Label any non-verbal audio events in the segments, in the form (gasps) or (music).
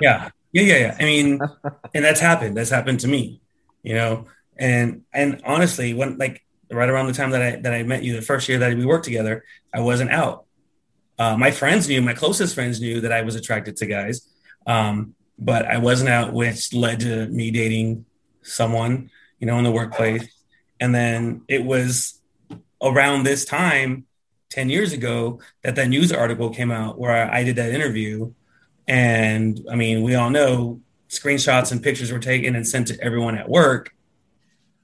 yeah, yeah, yeah, yeah. I mean, and that's happened. That's happened to me, you know. And and honestly, when like right around the time that I that I met you, the first year that we worked together, I wasn't out. Uh, my friends knew, my closest friends knew that I was attracted to guys, um, but I wasn't out, which led to me dating someone, you know, in the workplace. And then it was around this time, 10 years ago, that that news article came out where I did that interview. And I mean, we all know screenshots and pictures were taken and sent to everyone at work,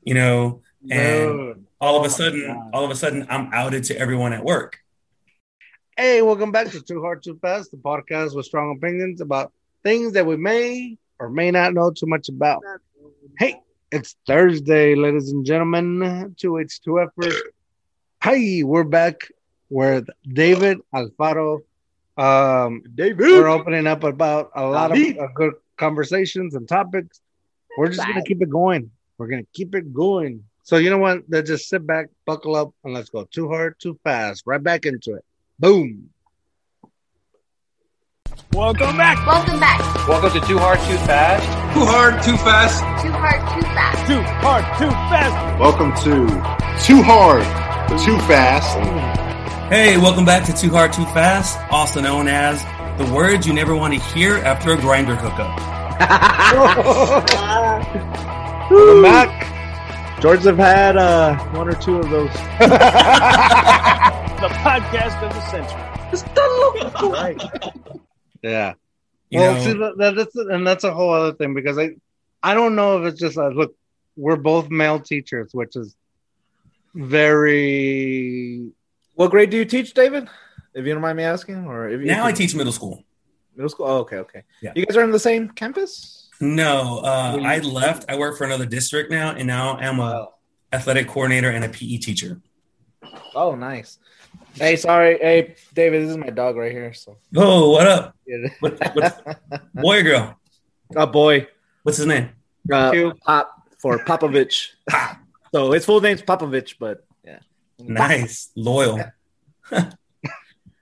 you know, and Dude. all of Oh a sudden, God. all of a sudden, I'm outed to everyone at work. Hey, welcome back to Too Hard Too Fast, the podcast with strong opinions about things that we may or may not know too much about. Hey, it's Thursday, ladies and gentlemen. Two H two effort. Hey, we're back with David Alfaro. Um, David. we're opening up about a lot of uh, good conversations and topics. We're just gonna keep it going. We're gonna keep it going. So you know what? Let's just sit back, buckle up, and let's go. Too hard, too fast. Right back into it. Boom. Welcome back. Welcome back. Welcome to Too Hard, Too Fast. Too hard, too fast. Too hard, too fast. Too hard, too fast. Welcome to Too Hard, Too Fast. Hey, welcome back to Too Hard, Too Fast, also known as the words you never want to hear after a Grindr hookup. (laughs) Welcome back. George have had uh, one or two of those. The podcast of the century. right. Yeah. You well, know, see, that, that- that's and that's a whole other thing because I, I don't know if it's just uh, look, we're both male teachers, which is very What grade do you teach, David? If you don't mind me asking, or if you, now I teach middle school. middle school. Oh, okay, okay. Yeah. You guys are in the same campus. No, uh, I left. I work for another district now, and now I'm a athletic coordinator and a PE teacher. Oh, nice. Hey, sorry. Hey, David, this is my dog right here. So, Oh, what up? What, what, boy or girl? (laughs) a boy, What's his name? uh, Pop for Popovich. so his full name's Popovich, but yeah. Nice, loyal. (laughs)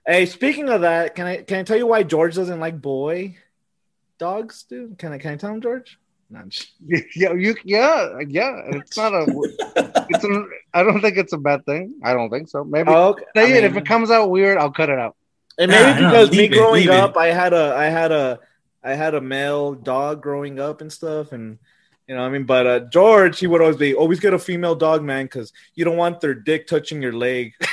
Hey, speaking of that, can I can I tell you why George doesn't like boy dogs, dude? Can I can I tell him, George? No, I'm just- (laughs) yeah, you yeah, yeah. It's not a it's an, I don't think it's a bad thing. I don't think so. Maybe Oh, okay. say I it if it comes out weird, I'll cut it out. And maybe Nah, no, because me it, growing leave it. up, I had a I had a I had a male dog growing up and stuff, and you know, what I mean, but uh, George, he would always be always get a female dog, man, because you don't want their dick touching your leg. (laughs)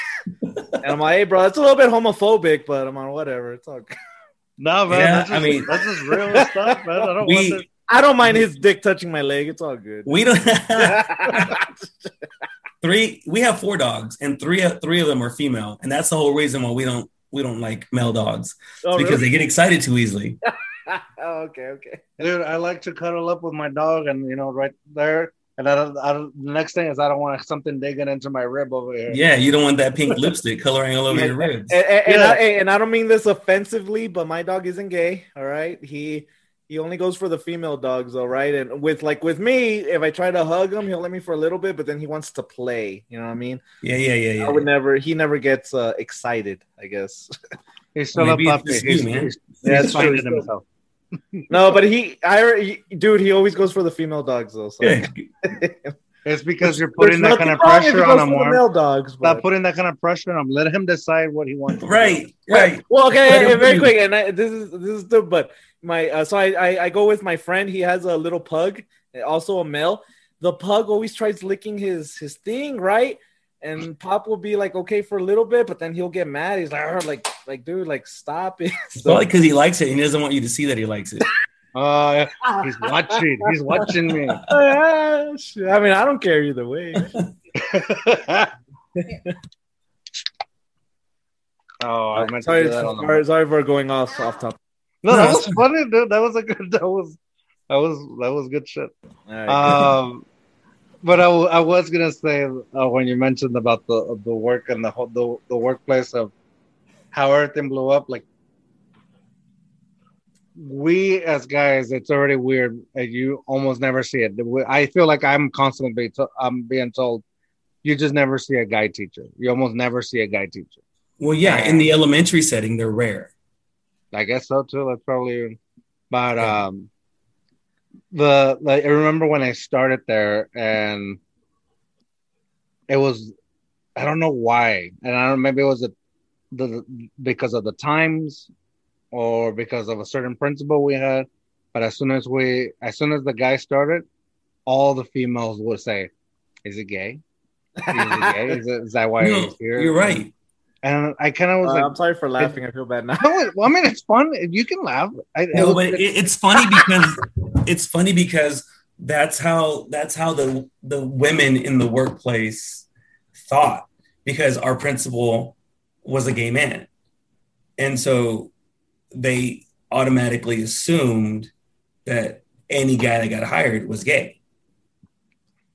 and I'm like, hey, bro, that's a little bit homophobic, but I'm on whatever. It's all. No, man. Yeah, that's I just, mean- that's just real stuff, man. I don't We- want to. I don't mind his dick touching my leg. It's all good. We don't (laughs) three. We have four dogs, and three three of them are female, and that's the whole reason why we don't we don't like male dogs oh, because really? they get excited too easily. (laughs) oh, okay, okay. Dude, I like to cuddle up with my dog, and you know, right there. And I don't, I don't, the next thing is I don't want something digging into my rib over here. Yeah, you don't want that pink lipstick coloring all over your ribs. And, and, and Yeah. I, and I don't mean this offensively, but my dog isn't gay. All right, he he only goes for the female dogs, all right. And with like with me, if I try to hug him, he'll let me for a little bit, but then he wants to play. You know what I mean? Yeah, yeah, yeah, I would yeah. never. He never gets uh, excited. I guess. He's still Maybe a it's puppy. just you, He's, man. he's, Yeah, he's that's true. finding himself. No, but he, I, he, dude, he always goes for the female dogs though. So. Yeah. (laughs) It's because you're There's putting that kind of wrong if he pressure on him, for male dogs. Stop but- putting that kind of pressure on him. Let him decide what he wants. Right, right. Well, okay, hey, very quick, and I, this is this is the but my uh, so I, I I go with my friend. He has a little pug, also a male. The pug always tries licking his his thing, right? And Pop will be like okay for a little bit, but then he'll get mad. He's like, "Arr," like like dude, like stop it. (laughs) It's probably because he likes it and he doesn't want you to see that he likes it. Uh, he's watching. He's watching me. (laughs) I mean, I don't care either way. (laughs) oh, I meant to sorry, do that on sorry, sorry for going off off topic. No, that was funny, dude. That was a good. That was that was that was good shit. All right, Um, but I, I was gonna say uh, when you mentioned about the the work and the whole the, the workplace of how everything blew up, like we as guys, it's already weird. You almost never see it. I feel like I'm constantly to, I'm being told you just never see a guy teacher. You almost never see a guy teacher. Well, yeah, in the elementary setting, they're rare. I guess so too. That's probably But um, the like I remember when I started there, and it was I don't know why, and I don't maybe it was a, the because of the times or because of a certain principle we had. But as soon as we, as soon as the guy started, all the females would say, "Is it gay? Is he gay? Is, (laughs) it, is that why No, he's here?" you're right. And I kind of was Uh, like, I'm sorry for laughing. I feel bad now. no, well, I mean, it's fun. You can laugh. I, it No, was- but it, it's funny because it's funny because that's how that's how the the women in the workplace thought because our principal was a gay man, and so they automatically assumed that any guy that got hired was gay.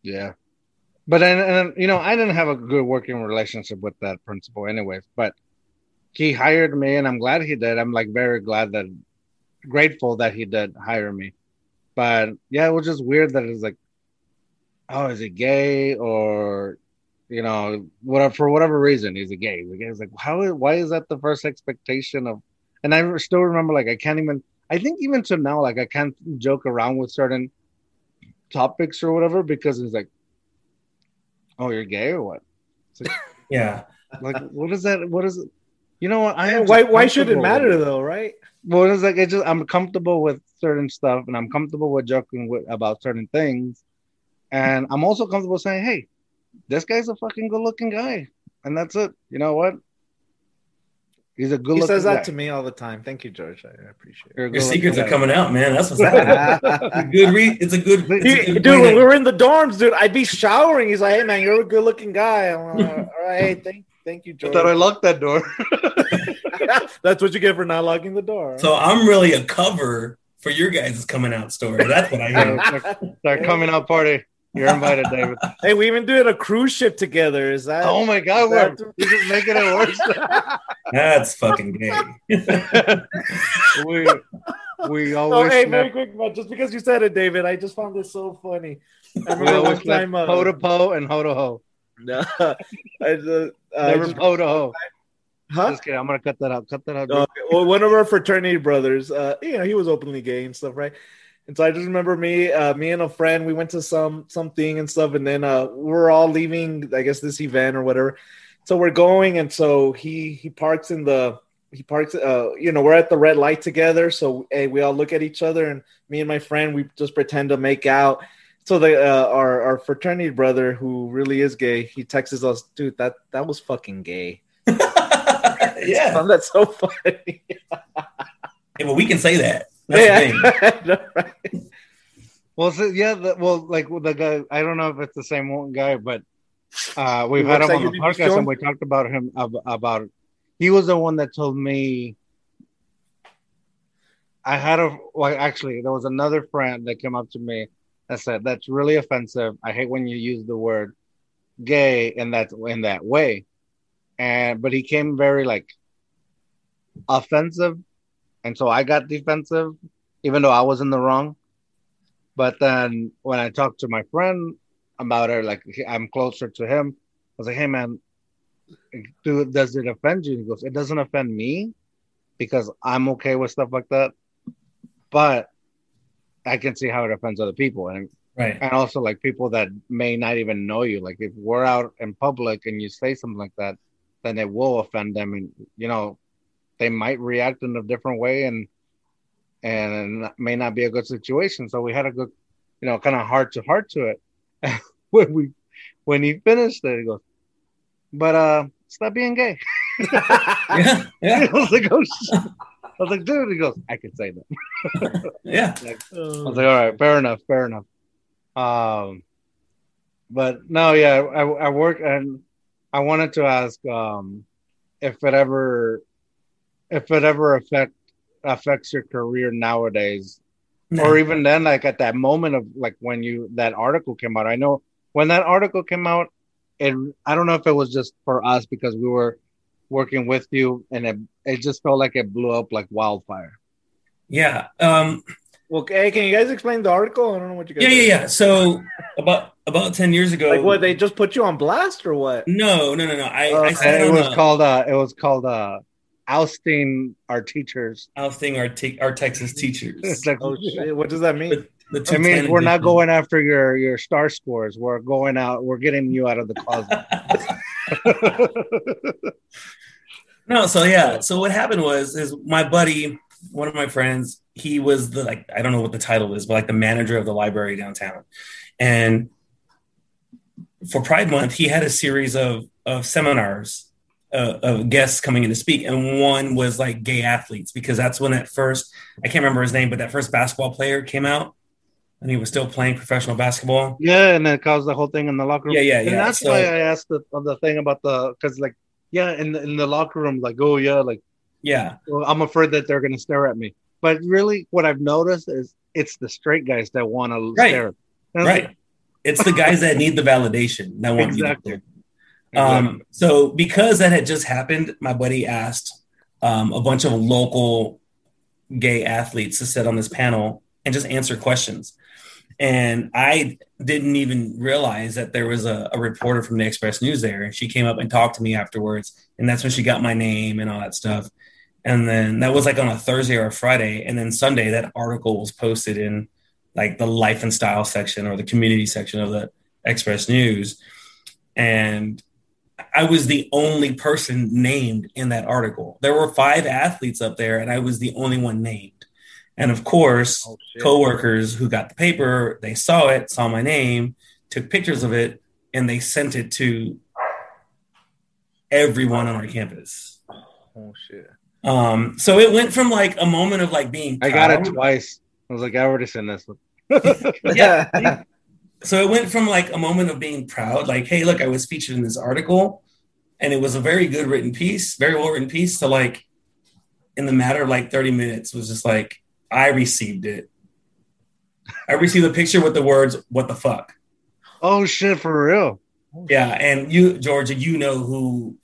Yeah. But and, you know, I didn't have a good working relationship with that principal anyways, but he hired me and I'm glad he did. I'm like very glad that grateful that he did hire me. But yeah, it was just weird that it's like, oh, is he gay or you know, whatever for whatever reason he's a gay. Gay. It's like how why is that the first expectation of and I still remember like I can't even I think even to now, like I can't joke around with certain topics or whatever because it's like, oh, you're gay or what? (laughs) Yeah, Like, what is that? What is it? You know what? I Yeah, why? Why should it matter though, right? Well, it's like it just I'm comfortable with certain stuff and I'm comfortable with joking with, about certain things, and I'm also comfortable saying, hey, this guy's a fucking good looking guy, and that's it. You know what? He's a good. He says that guy. to me all the time. Thank you, George. I appreciate it. your good-looking secrets are coming out, man. That's what's (laughs) happening. It's a good re- It's a good. (laughs) It's a good dude, when we were in the dorms, dude, I'd be showering. He's like, "Hey, man, you're a good-looking guy." I'm like, "All right, (laughs) thank, thank you, I George." thought I locked that door. That's what you get for not locking the door. So I'm really a cover for your guys' coming out story. That's what I oh, hear. They're coming out party. You're invited, David. (laughs) hey, we even did a cruise ship together. Is that? Oh my god, we're you're just making it worse. (laughs) That's fucking gay. we we (laughs) Oh, always hey, very quick, but just because you said it, David, I just found this so funny. I we remember one always snap time, uh, po to po and ho to ho. No, I, uh, uh, Never just- po to ho. huh? Just kidding. I'm gonna cut that out. Cut that out. Uh, well, one of our fraternity brothers, uh, you know, he was openly gay and stuff, right? And so I just remember me, uh, me and a friend, we went to some something and stuff, and then uh, we're all leaving, I guess, this event or whatever. So we're going, and so he he parks in the he parks, uh, you know, we're at the red light together. So hey, we all look at each other, and me and my friend, we just pretend to make out. So the uh, our our fraternity brother, who really is gay, he texts us, dude, that that was fucking gay. (laughs) yeah. (laughs) That's so funny. (laughs) Yeah, but we can say that. That's thing. (laughs) I right? Well, so, yeah. The, well, like the guy. I don't know if it's the same one guy, but uh, we've He had him on the podcast, and we talked about him ab- about. He was the one that told me. I had a well, actually, there was another friend that came up to me that said that's really offensive. I hate when you use the word gay in that in that way, and but he came very like offensive, and so I got defensive, even though I was in the wrong. But then when I talked to my friend about it, like I'm closer to him, I was like, "Hey, man, do does it offend you?" He goes, "It doesn't offend me because I'm okay with stuff like that, but I can see how it offends other people, and Right. and also like people that may not even know you. Like if we're out in public and you say something like that, then it will offend them, and you know they might react in a different way, and and may not be a good situation. So we had a good, you know, kind of heart to heart to it. (laughs) when we when he finished it, he goes, "But uh, stop being gay." Yeah. (laughs) Yeah. I was like, "Oh. I was like, dude, he goes, I can say that. (laughs) Yeah. I was like, all right, fair enough, fair enough. Um, but no, yeah, I, I work and I wanted to ask um, if it ever, if it ever affect affects your career nowadays, or even then, like at that moment of like when you that article came out. I know when that article came out, it I don't know if it was just for us because we were working with you, and it it just felt like it blew up like wildfire. Yeah. Um, Well, hey, can you guys explain the article? I don't know what you guys. yeah. Yeah. Yeah. So about about ten years ago. Like what? They just put you on blast or what? No. No. No. No. I, I said it was a- called uh it was called uh ousting our teachers. ousting our te- our Texas teachers. (laughs) It's like, Oh shit! What does that mean? The I mean, 210 we're not going after your your STAAR scores. We're going out. We're getting you out of the closet. (laughs) (laughs) No, so yeah. So what happened was is my buddy, one of my friends, he was the like I don't know what the title is, but like the manager of the library downtown. And for Pride Month, he had a series of of seminars uh, of guests coming in to speak, and one was like gay athletes because that's when that first I can't remember his name, but that first basketball player came out, and he was still playing professional basketball. yeah, and it caused the whole thing in the locker room. Yeah, yeah, yeah. And that's So- why I asked the the thing about the because like yeah, in the, in the locker room, like oh yeah, like Yeah, well, I'm afraid that they're gonna stare at me. But really, what I've noticed is it's the straight guys that want to stare. Right. like, It's the guys that need the validation that want Exactly. you Um, so because that had just happened, my buddy asked um, a bunch of local gay athletes to sit on this panel and just answer questions. And I didn't even realize that there was a, a reporter from the Express News there. She came up and talked to me afterwards. And that's when she got my name and all that stuff. And then that was like on a Thursday or a Friday. And then Sunday, that article was posted in like the life and style section or the community section of the Express News. And I was the only person named in that article. There were five athletes up there, and I was the only one named. And of course, Oh, shit. coworkers who got the paper, they saw it, saw my name, took pictures of it, and they sent it to everyone on our campus. Oh shit! Um, so it went from like a moment of like being I got it twice. I was like, I already seen this one. (laughs) yeah. so it went from like a moment of being proud, like, hey, look, I was featured in this article, and it was a very good written piece, very well written piece, to like, in the matter of like 30 minutes, was just like, I received it. I received a picture with the words, what the fuck? Oh shit, for real. Yeah. And you, Georgia, you know who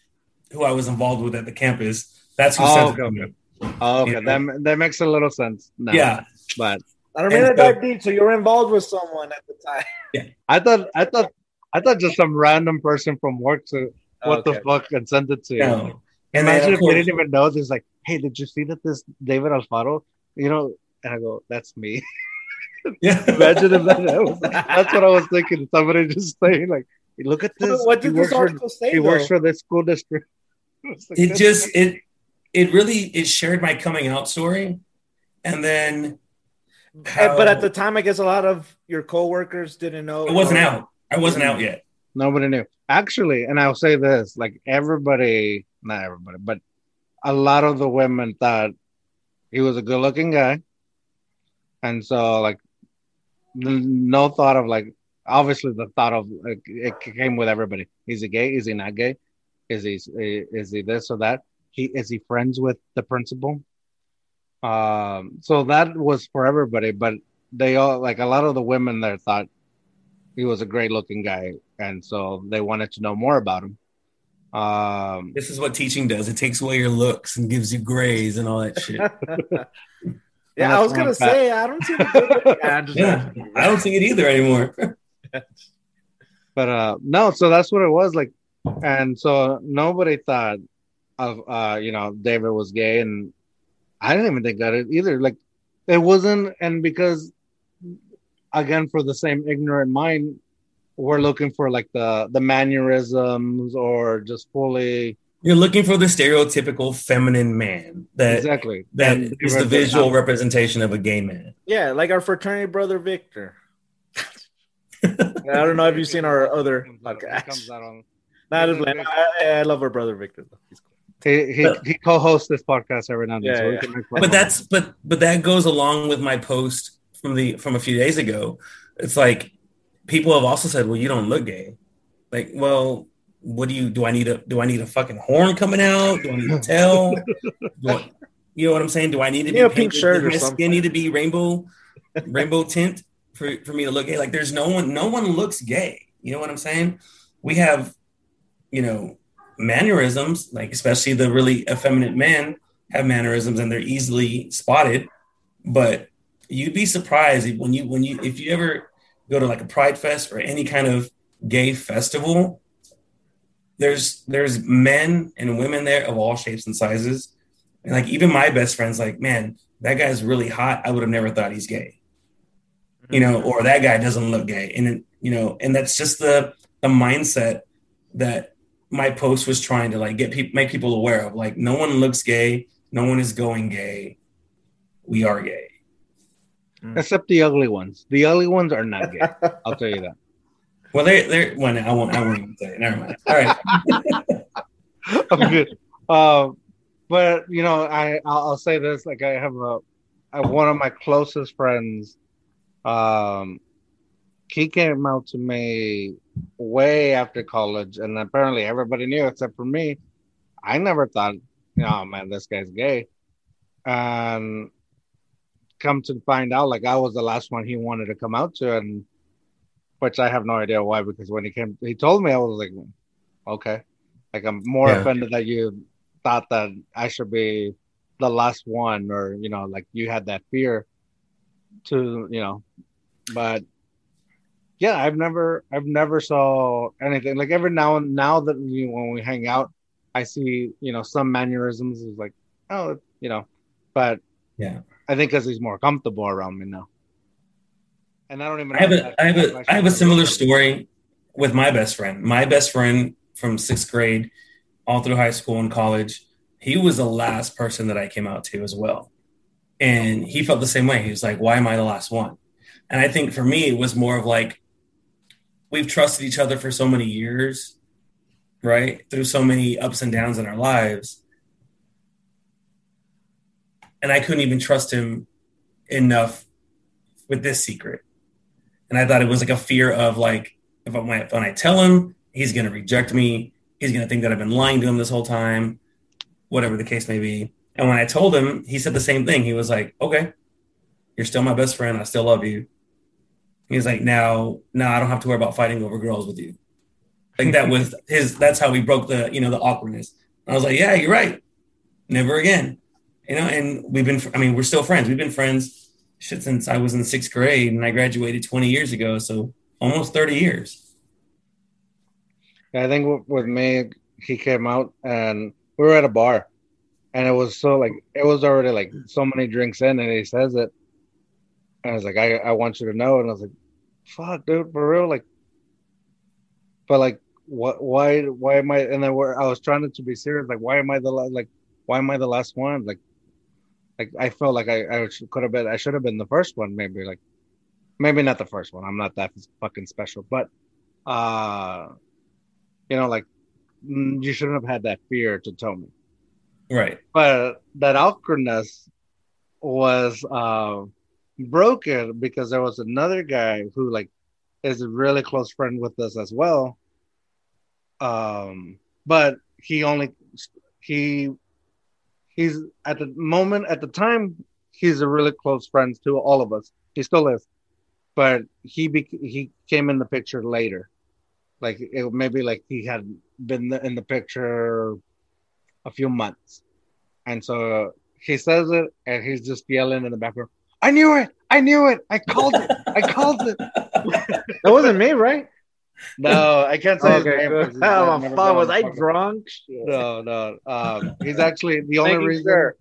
who I was involved with at the campus. That's who Oh, sent okay, it me. Oh, okay, Yeah. that that makes a little sense. Now. Yeah. but I don't mean And to so- dive deep. So you were involved with someone at the time. Yeah, I thought I thought I thought just some random person from work to what Okay. the fuck and send it to you. No. And Imagine of if they didn't even know. There's like, hey, did you see that this David Alfaro? You know, and I go, that's me. (laughs) yeah. Imagine if that, that was, that's what I was thinking. Somebody just saying like, hey, look at this. What he did works this for, article say? he works for the school district. (laughs) It's like, it that's- just it it really it shared my coming out story and then Eh, but at the time, I guess a lot of your coworkers didn't know. it wasn't out i wasn't out yet Nobody knew. Actually, and I'll say this: like everybody, not everybody, but a lot of the women thought he was a good-looking guy, and so like no thought of like obviously the thought of like it came with everybody. Is he gay? Is he not gay? Is he is he this or that? He is he friends with the principal? Um, so that was for everybody, but they all like a lot of the women there thought he was a great looking guy, and so they wanted to know more about him. Um, this is what teaching does it takes away your looks and gives you grays and all that shit (laughs) yeah, I was gonna say I don't see the good. Yeah, I'm yeah i don't see it either anymore (laughs) but uh, no, so that's what it was like, and so nobody thought of uh, you know David was gay, and I didn't even think that it either. Like it wasn't, and because again, for the same ignorant mind, we're looking for like the the mannerisms or just fully you're looking for the stereotypical feminine man that exactly that And is the David- visual representation of a gay man yeah, like our fraternity brother Victor. I don't know if you've seen our other podcast. comes on- Not I, I love our brother Victor. Though. He's cool. He he, he co-hosts this podcast every now and then. Yeah, so yeah. can make fun but that's but but that goes along with my post from the from a few days ago it's like people have also said well you don't look gay. Like well what do you do i need a do i need a fucking horn coming out? Do i need a (laughs) tail? I, you know what i'm saying? Do i need to You need a be pink shirt Does my something. skin need to be rainbow rainbow tint for, for me to look gay? Like there's no one no one looks gay. You know what i'm saying? We have you know mannerisms like especially the really effeminate men have mannerisms and they're easily spotted. But you'd be surprised if, when you when you if you ever go to like a pride fest or any kind of gay festival there's there's men and women there of all shapes and sizes And like even my best friends, like, man, that guy's really hot. I would have never thought he's gay. You know, mm-hmm. or that guy doesn't look gay. And it, you know, and that's just the the mindset that my post was trying to like get people make people aware of. Like, no one looks gay, no one is going gay. We are gay. Except the ugly ones. The ugly ones are not gay. (laughs) I'll tell you that. Well, they they're well, I won't I won't even say it. Never mind. All right. (laughs) I'm good. Uh, but you know, I I'll, I'll say this: like I have a, I, one of my closest friends. Um, he came out to me way after college, and apparently everybody knew except for me. I never thought, oh man, this guy's gay, and come to find out, like I was the last one he wanted to come out to, and which I have no idea why, because when he came, he told me, I was like, okay, like I'm more Yeah. offended that you thought that I should be the last one, or you know, like you had that fear to, you know, but yeah, I've never, I've never saw anything like every now and now that we, when we hang out, I see, you know, some mannerisms is like, oh, you know, but Yeah. I think because he's more comfortable around me now. And I don't even. I have a I have a I have a similar story with my best friend. My best friend from sixth grade, all through high school and college, he was the last person that I came out to as well. And he felt the same way. He was like, Why am I the last one? And I think for me, it was more of like, we've trusted each other for so many years, right? Through so many ups and downs in our lives. And I couldn't even trust him enough with this secret. And I thought it was like a fear of like, if I, when I- when I tell him, he's going to reject me. He's going to think that I've been lying to him this whole time, whatever the case may be. And when I told him, he said the same thing. He was like, okay, you're still my best friend. I still love you. He's like, now, now I don't have to worry about fighting over girls with you. Like that was (laughs) his, that's how we broke the, you know, the awkwardness. I was like, yeah, you're right. Never again. You know, and we've been, I mean, we're still friends. We've been friends shit since I was in sixth grade and I graduated 20 years ago. So almost 30 years. I think with, me, he came out and we were at a bar, and it was so like it was already like so many drinks in, and he says it, and I was like, I I want you to know, and I was like, fuck, dude, for real, like, but like, what, why, why am I? And then I was trying to be serious, like, why am I the like, why am I the last one? Like, like I felt like I I could have been, I should have been the first one, maybe like, maybe not the first one. I'm not that fucking special, but uh you know, like mm, you shouldn't have had that fear to tell me. Right. But that awkwardness was uh, broken because there was another guy who like is a really close friend with us as well. Um, but he only he he's at the moment at the time he's a really close friend to all of us. He still is, but he he came in the picture later. Like it maybe like he had been in the picture a few months. And so he says it and he's just yelling in the background i knew it! I knew it! I called it! I called it! (laughs) That wasn't me, right? No i can't say his name he's Oh, fuck, was I drunk? Shit. (laughs) no no um he's actually the only reason sure.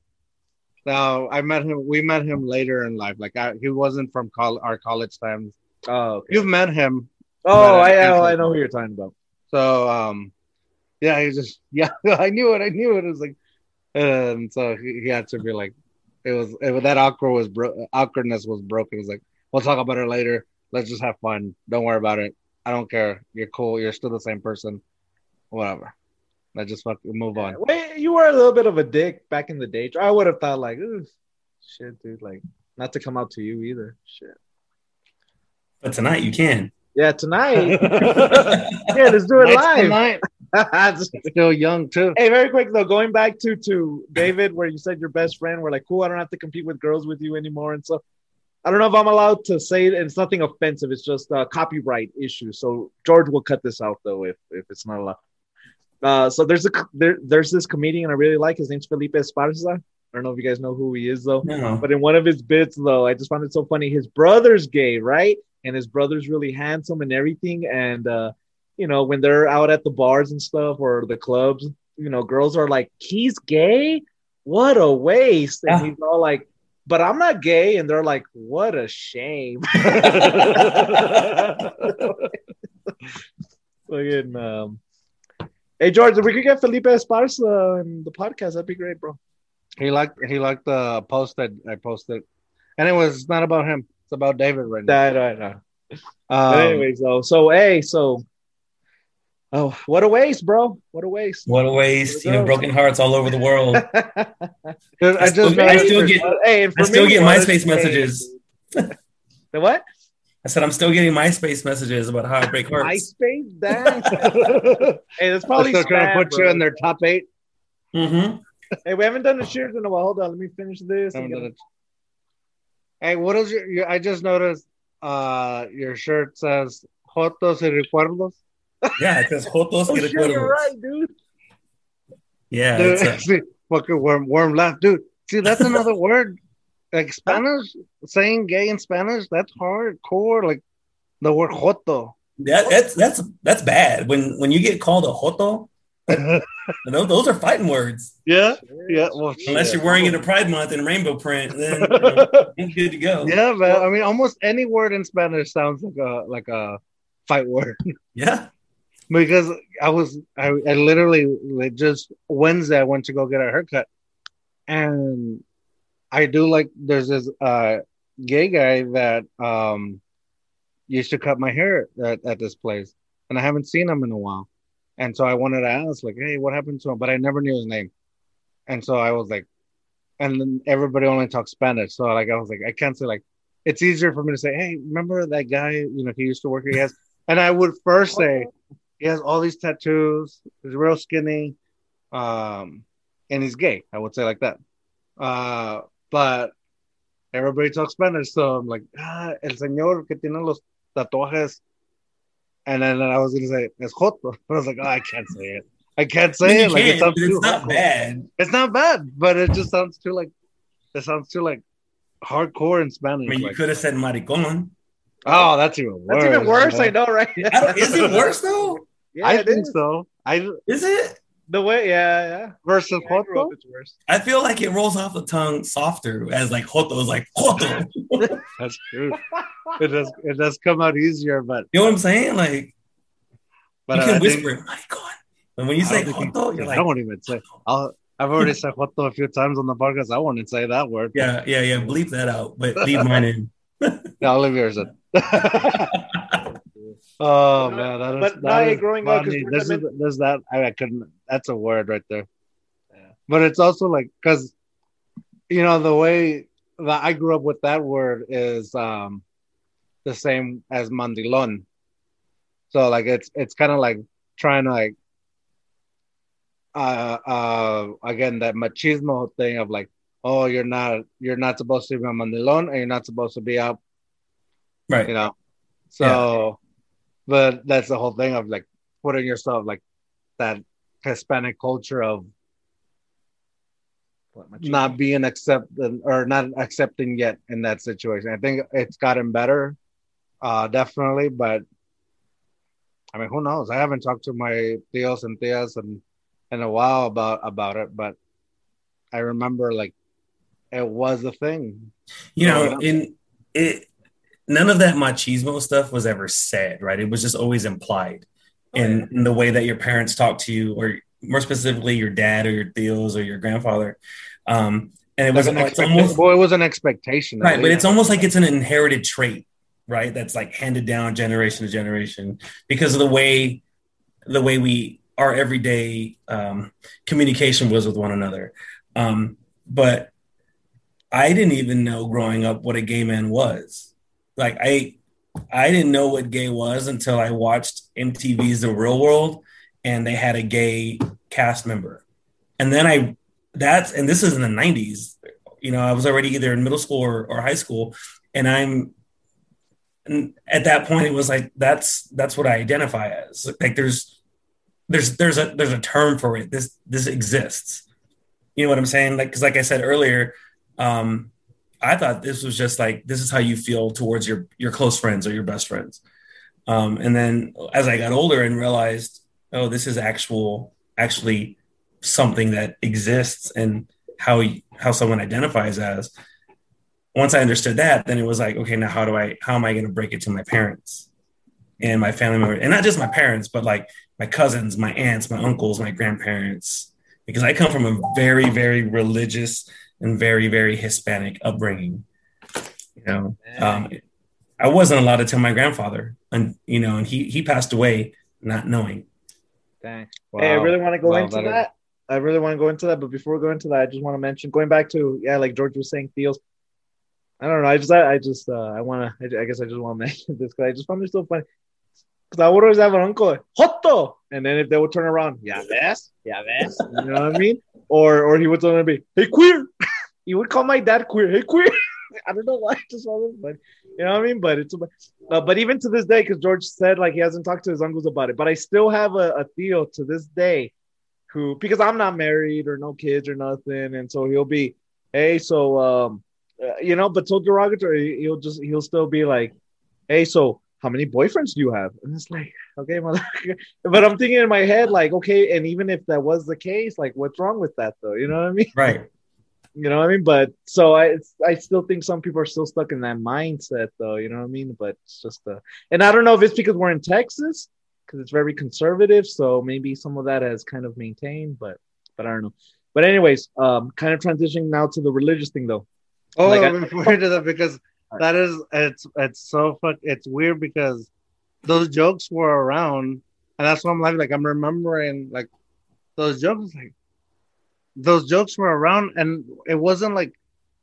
no i met him we met him later in life like I, he wasn't from col- our college times Oh, okay. you've met him oh, I, I- I, I know who you're talking about. So um yeah, he just (laughs) yeah, (laughs) I knew it, I knew it. It was like and so he, he had to be like it was it, that awkward was bro- awkwardness was broken. It was like, we'll talk about it later. Let's just have fun. Don't worry about it. I don't care. You're cool. You're still the same person. Whatever. Let's just fucking move on. Wait, you were a little bit of a dick back in the day. I would have thought like, "Ooh, shit, dude, like not to come out to you either. Shit. But tonight you can. Yeah, tonight. (laughs) (laughs) yeah, let's do it Night's live. tonight. (laughs) Still young too. Hey, very quick though, going back to to David, where you said your best friend, we're like, cool, I don't have to compete with girls with you anymore, and so I don't know if I'm allowed to say it. It's nothing offensive. It's just a copyright issue. So George will cut this out though if if it's not allowed. Uh, so there's a there, there's this comedian I really like. His name's Felipe Esparza. I don't know if you guys know who he is though. No. But in one of his bits, though, I just found it so funny. His brother's gay, right? And his brother's really handsome and everything. And uh, you know, when they're out at the bars and stuff or the clubs, you know, girls are like, "He's gay." what a waste. And Yeah. he's all like, but I'm not gay. And they're like, what a shame. (laughs) Fucking, um, hey, George, if we could get Felipe Esparza in the podcast, that'd be great, bro. He liked he liked the post that I posted, and it was not about him. It's about David right now. That, I know. Um, anyways, though, so, hey, so, oh, what a waste, bro. What a waste. What a waste. You know, broken hearts all over the world. (laughs) dude, I I still- just I still get- hey, and for I still me, get MySpace Day, messages. dude. the what? I said I'm still getting MySpace messages about how I break hearts. MySpace? that. (laughs) (laughs) hey, that's I'm probably still trying to put bro. you in their top eight. Mm-hmm. Hey, we haven't done the cheers in a while. Hold on, let me finish this. Haven't and done get- it. Hey, what is your, your? I just noticed uh your shirt says "Fotos y recuerdos." Yeah, it says Jotos Oh, que shit, you're right, dude. Yeah, Dude, it's a- see, (laughs) fucking worm, worm laugh, dude. See, that's another (laughs) word. Like Spanish, saying gay in Spanish, that's hardcore. Like the word joto. that, that's that's that's bad. When when you get called a joto, (laughs) those, those are fighting words. yeah, yeah. Well, Unless shit. you're wearing it a pride month in rainbow print, then you know, you're good to go. Yeah, man. I mean, almost any word in Spanish sounds like a like a fight word. Yeah. Because I was I, I literally just Wednesday I went to go get a haircut, and I do like there's this uh gay guy that um used to cut my hair at, at this place, and I haven't seen him in a while, and so I wanted to ask like, hey, what happened to him? But I never knew his name, and so I was like, and then everybody only talks Spanish, so like I was like, I can't say like. It's easier for me to say, "Hey, remember that guy? You know, he used to work here." He has, and I would first say, he has all these tattoos. He's real skinny, um, and he's gay. I would say like that. Uh, but everybody talks Spanish, so I'm like, ah, el señor que tiene los tatuajes. And then I was gonna say es joto. (laughs) I was like, oh, I can't say it. I can't say it. Like it sounds but too it's not hardcore. bad. It's not bad, but it just sounds too like it sounds too like hardcore in Spanish. I mean, you like, could have said maricon. oh, that's even worse. That's even worse. I know, right? I Is it worse though? Yeah, I it think is. so. I Is it? The way, yeah, yeah. versus I grew up, joto. it's worse. I feel like it rolls off the tongue softer as like joto is like joto. (laughs) That's true. it does. It does come out easier, but you know what I'm saying? Like but you I can think- whisper it, maricon. And when you say don't think joto, you- you're I like, don't even say. I'll, I've already said joto a few times on the podcast. I won't say that word. yeah, yeah, yeah. Bleep that out, but leave mine in. (laughs) Yeah, I'll leave yours in. (laughs) oh man, that is. But that now is growing up, 'cause funny. we're This is coming- there's that. I, I couldn't. That's a word right there. But it's also like because, you know, the way that I grew up with that word is um the same as mandilon. So like it's it's kind of like trying to like uh uh again that machismo thing of like oh you're not you're not supposed to be a mandilon and you're not supposed to be out Right. you know so but that's the whole thing of like putting yourself like that hispanic culture of not being accepted or not accepting yet in that situation. I think it's gotten better uh definitely but i mean who knows? I haven't talked to my tios and tias and in a while about about it but i remember like it was a thing You know, in it none of that machismo stuff was ever said, right? It was just always implied Oh, in, in the way that your parents talk to you, or more specifically your dad or your tios or your grandfather. Um, and it was Like an it's expecta- almost well, it was an expectation at right, but it's almost like it's an inherited trait, right? That's like handed down generation to generation because of the way the way we our everyday um, communication was with one another. Um, but I didn't even know growing up what a gay man was. Like I I didn't know what gay was until I watched MTV's The Real World and they had a gay cast member. And then I that's and this is in the 90s. You know, I was already either in middle school or, or high school and I'm and at that point it was like that's that's what I identify as. Like there's there's there's a there's a term for it. This this exists. You know what I'm saying? Like because like I said earlier, um, I thought this was just like this is how you feel towards your your close friends or your best friends. Um, and then as I got older and realized, oh, this is actual actually something that exists and how how someone identifies as. Once I understood that, then it was like, okay, now how do I how am I going to break it to my parents and my family members, and not just my parents, but like my cousins, my aunts, my uncles, my grandparents, because I come from a very very religious and very very Hispanic upbringing. You know, um, I wasn't allowed to tell my grandfather, and you know, and he he passed away not knowing. Dang. Hey, I really want to go Wow, into that is- that. I really want to go into that, but before we go into that, I just want to mention going back to yeah, like George was saying, tios. I don't know. I just, I, I just, uh, I want to. I, I guess I just want to (laughs) mention this because I just found it so funny. Because I would always have an uncle, Joto, and then if they would turn around, yeah, ves, yeah, ves, you know what I mean? Or, or he would tell me, hey, queer. (laughs) he would call my dad queer. Hey, queer. (laughs) I don't know why. I just found it funny. You know what I mean? But it's, uh, but even to this day, because George said like he hasn't talked to his uncles about it, but I still have a, a tio to this day who because I'm not married or no kids or nothing, and so he'll be, hey, so um, uh, you know, but so derogatory, he'll just he'll still be like, hey, so how many boyfriends do you have? And it's like, okay, mother. (laughs) but I'm thinking in my head like, okay, and even if that was the case, like, what's wrong with that though? You know what I mean? Right. (laughs) You know what I mean? But so I I still think some people are still stuck in that mindset though. You know what I mean? But it's just uh, and I don't know if it's because we're in Texas because it's very conservative, so maybe some of that has kind of maintained, but but I don't know. But anyways, um, kind of transitioning now to the religious thing though. Oh, Like, I- before we do that, because that is it's it's so fuck it's weird because those jokes were around, and that's what I'm like. Like I'm remembering like those jokes, like those jokes were around, and it wasn't like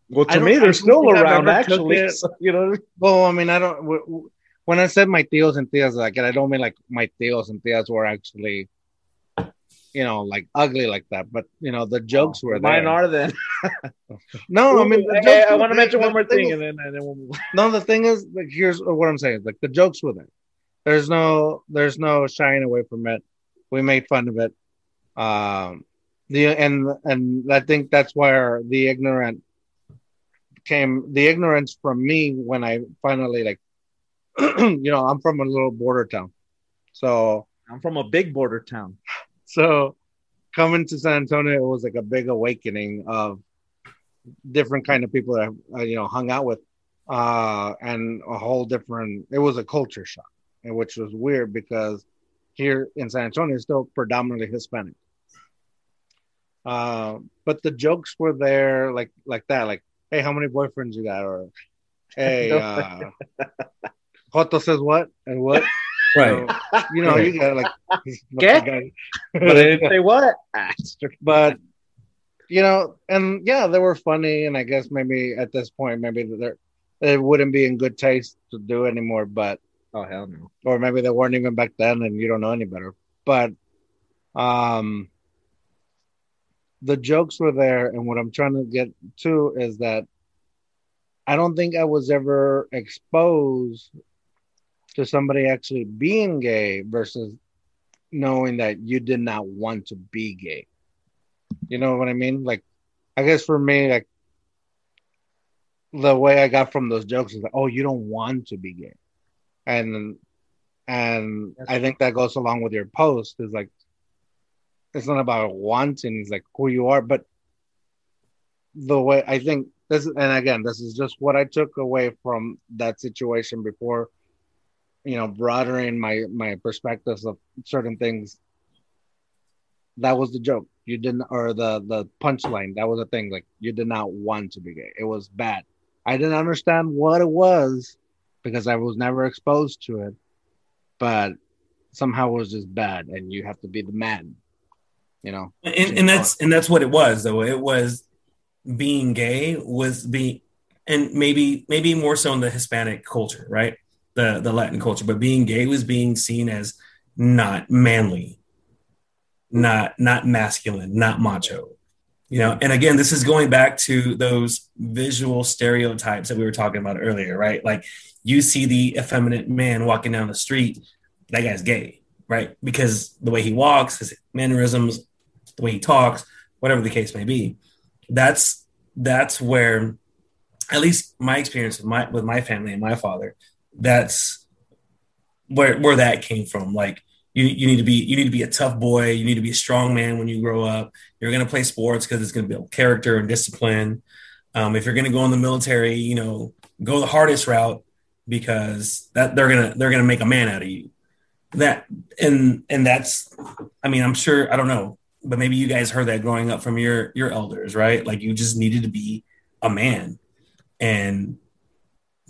Well, to me, they're still around actually. (laughs) So, you know, well, I mean, I don't. When I said my tios and tias, like, and I don't mean like my tios and tias were actually, you know, like ugly like that. But you know, the jokes were there. mine are then. (laughs) No, I mean, jokes I want to mention one more thing thing, is- and then and then we'll move. No, the thing is, like, here's what I'm saying: like, the jokes were there. There's no, there's no shying away from it. We made fun of it. Um, the and and I think that's where the ignorant came. The ignorance from me when I finally like, (clears throat) you know, I'm from a little border town, so I'm from a big border town. So coming to San Antonio, it was like a big awakening of different kind of people that I, you know hung out with, uh, and a whole different. It was a culture shock, and which was weird because here in San Antonio, it's still predominantly Hispanic. Uh, but the jokes were there, like like that, like, "Hey, how many boyfriends you got?" or "Hey, (laughs) uh, Joto says what and what." (laughs) Right. So, you know, you got like, ¿Qué? But I didn't say what. It's true. but you know, and yeah, they were funny, and I guess maybe at this point, maybe they're it wouldn't be in good taste to do anymore, but oh hell no. or maybe they weren't even back then, and you don't know any better. But um, the jokes were there, and what I'm trying to get to is that I don't think I was ever exposed to somebody actually being gay versus knowing that you did not want to be gay. You know what I mean? Like, I guess for me, like, the way I got from those jokes is like, oh, you don't want to be gay, and and I think that goes along with your post is like, it's not about wanting, it's like who you are, but the way I think this, and again, this is just what I took away from that situation before, you know, broadening my my perspectives of certain things. That was the joke. You didn't, or the the punchline. That was a thing. Like you did not want to be gay. It was bad. I didn't understand what it was because I was never exposed to it, but somehow it was just bad, and you have to be the man. You know. and, and that's and that's what it was though it was being gay was being and maybe maybe more so in the hispanic culture right the the latin culture but being gay was being seen as not manly not not masculine not macho. You know and again this is going back to those visual stereotypes that we were talking about earlier right? Like you see the effeminate man walking down the street that guy's gay right? Because the way he walks his mannerisms the way he talks, whatever the case may be. That's that's where, at least my experience with my with my family and my father, that's where where that came from. Like you you need to be you need to be a tough boy. You need to be a strong man when you grow up. You're going to play sports because it's going to build character and discipline. Um, if you're going to go in the military, you know, go the hardest route because that they're gonna they're gonna make a man out of you. That and and that's, I mean, I'm sure I don't know, but maybe you guys heard that growing up from your your elders, right? Like you just needed to be a man, and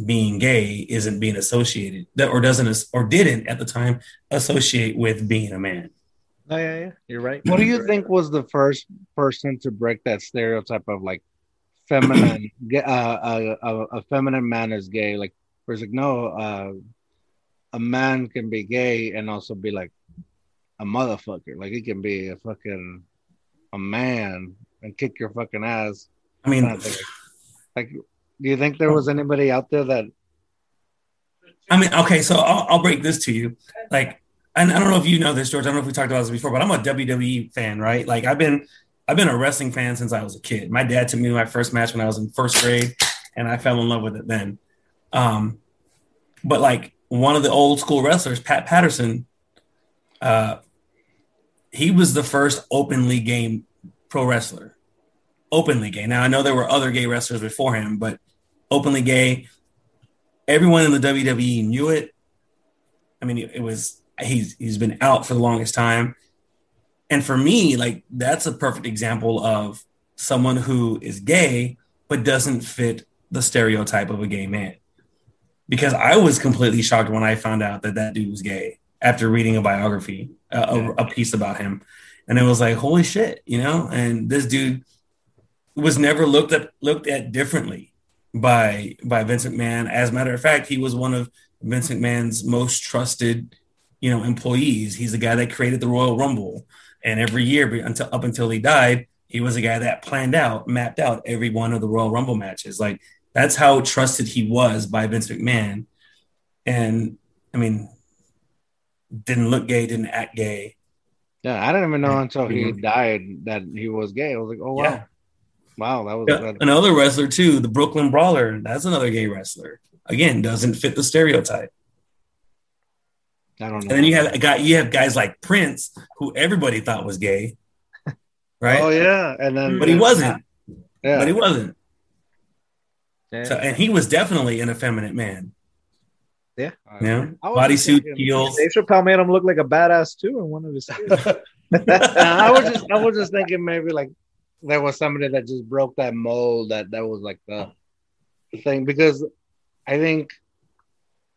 being gay isn't being associated that or doesn't or didn't at the time associate with being a man. Oh yeah, yeah, you're right. What do you think was the first person to break that stereotype of like feminine, (clears throat) uh, a, a, a feminine man is gay? Like, where it's like, no, uh, a man can be gay and also be like a motherfucker. Like, he can be a fucking a man and kick your fucking ass. I mean, kind of. Like, do you think there was anybody out there that? I mean, okay, so I'll, I'll break this to you. Like, and I don't know if you know this, George. I don't know if we talked about this before, but I'm a WWE fan, right? Like, I've been, I've been a wrestling fan since I was a kid. My dad took me to my first match when I was in first grade, and I fell in love with it then. Um, but like one of the old school wrestlers, Pat Patterson, uh, he was the first openly gay pro wrestler. Openly gay. Now I know there were other gay wrestlers before him, but openly gay. Everyone in the WWE knew it. I mean, it, was he's he's been out for the longest time, and for me, like that's a perfect example of someone who is gay but doesn't fit the stereotype of a gay man. Because I was completely shocked when I found out that that dude was gay after reading a biography, uh, a, a piece about him, and it was like, holy shit, you know. And this dude was never looked at looked at differently by by Vince McMahon. As a matter of fact, he was one of Vince McMahon's most trusted, you know, employees. He's the guy that created the Royal Rumble, and every year until up until he died, he was a guy that planned out, mapped out every one of the Royal Rumble matches. Like that's how trusted he was by Vince McMahon. And I mean, didn't look gay, didn't act gay. Yeah, I didn't even know until he died that he was gay. I was like, oh wow, Yeah. Wow, that was. Yeah, Another wrestler too, the Brooklyn Brawler. That's another gay wrestler. Again, doesn't fit the stereotype. I don't know. And then you have a guy, you have guys like Prince, who everybody thought was gay, (laughs) right? Oh yeah, and then But he wasn't. Yeah, But he wasn't. Yeah. So, and he was definitely an effeminate man. Yeah. Yeah. know, I bodysuit, thinking, heels. Dave Chappelle made him look like a badass too in one of his. (laughs) (laughs) I was just, I was just thinking maybe like there was somebody that just broke that mold. That that was like the thing because I think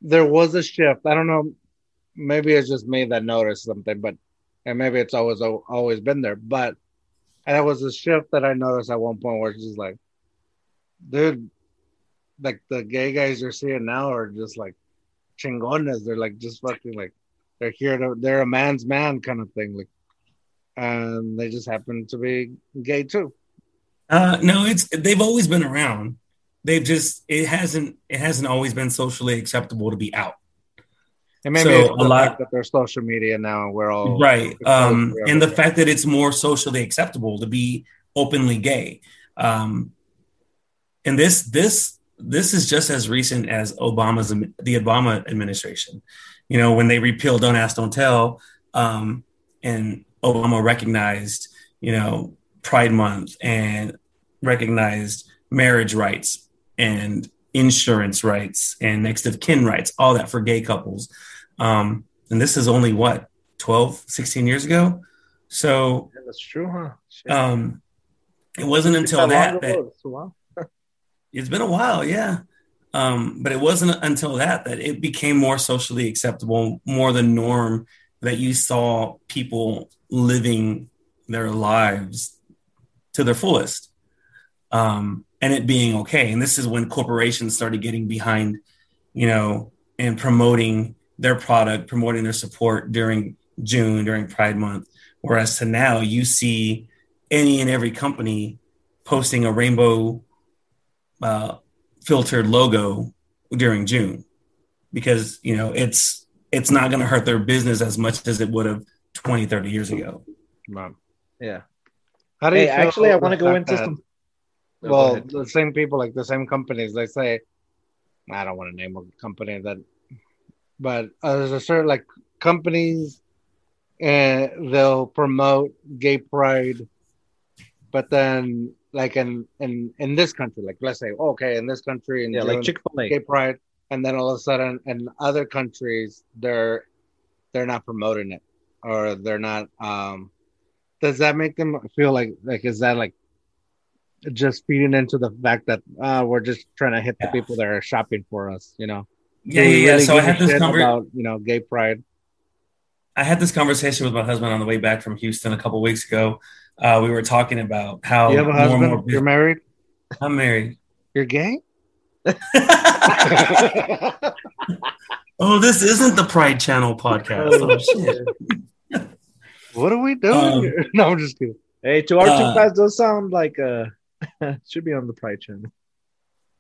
there was a shift. I don't know. Maybe it's just me that noticed something, but and maybe it's always always been there. But and there was a shift that I noticed at one point where it's just like, dude, like the gay guys you're seeing now are just like chingones. They're like just fucking like they're here to they're a man's man kind of thing. Like and they just happen to be gay too. Uh, no, it's they've always been around. They've just it hasn't it hasn't always been socially acceptable to be out. And maybe So, a the lot- that there's social media now and we're all right um and the fact that it's more socially acceptable to be openly gay um and this this this is just as recent as obama's the obama administration you know when they repealed don't ask don't tell um and obama recognized you know pride month and recognized marriage rights and insurance rights and next of kin rights all that for gay couples um and this is only what 12 16 years ago so Yeah, that's true, huh? Shit. um it wasn't until That that that ago, so wow. it's been a while yeah um but it wasn't until that that it became more socially acceptable more the norm that you saw people living their lives to their fullest um and it being okay. And this is when corporations started getting behind you know and promoting their product promoting their support during june during pride month. Whereas to now you see any and every company posting a rainbow uh, filtered logo during June because you know it's it's not going to hurt their business as much as it would have 20 30 years ago Wow. Yeah. How do Hey, you feel actually, I want to go into that- some. Oh, Well, the same people, like the same companies, they say, I don't want to name a company that, but uh, there's a certain like companies and they'll promote gay pride, but then like in in in this country, like let's say okay, in this country, in Yeah, like Chick Fil A, gay pride, and then all of a sudden in other countries they're they're not promoting it or they're not. um Does that make them feel like like is that like just feeding into the fact that uh, we're just trying to hit the people that are shopping for us, you know? Yeah, yeah, we yeah. So I had this conver- about you know gay pride. I had this conversation with my husband on the way back from Houston a couple weeks ago. Uh, we were talking about how you have a more husband? more You're married? I'm married. You're gay? (laughs) (laughs) (laughs) oh, this isn't the Pride Channel podcast. Oh, shit. (laughs) what are we doing Um, here? (laughs) No, I'm just kidding. Hey, to our Uh, two fast does sound like uh (laughs) should be on the Pride channel.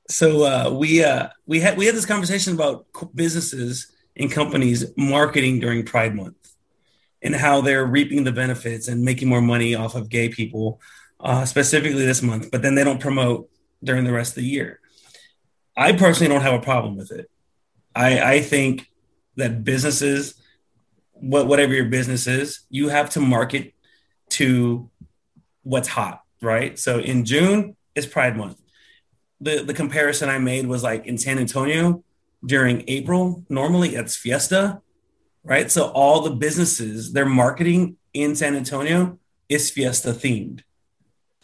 So uh, we uh, we had we had this conversation about businesses and companies marketing during Pride Month and how they're reaping the benefits and making more money off of gay people, uh, specifically this month. But then they don't promote during the rest of the year. I personally don't have a problem with it. I, I think that businesses, what whatever your business is, you have to market to what's hot, right? So in June is Pride Month the the comparison I made was like in San Antonio during April. Normally it's Fiesta, right? So all the businesses, their marketing in San Antonio is Fiesta themed.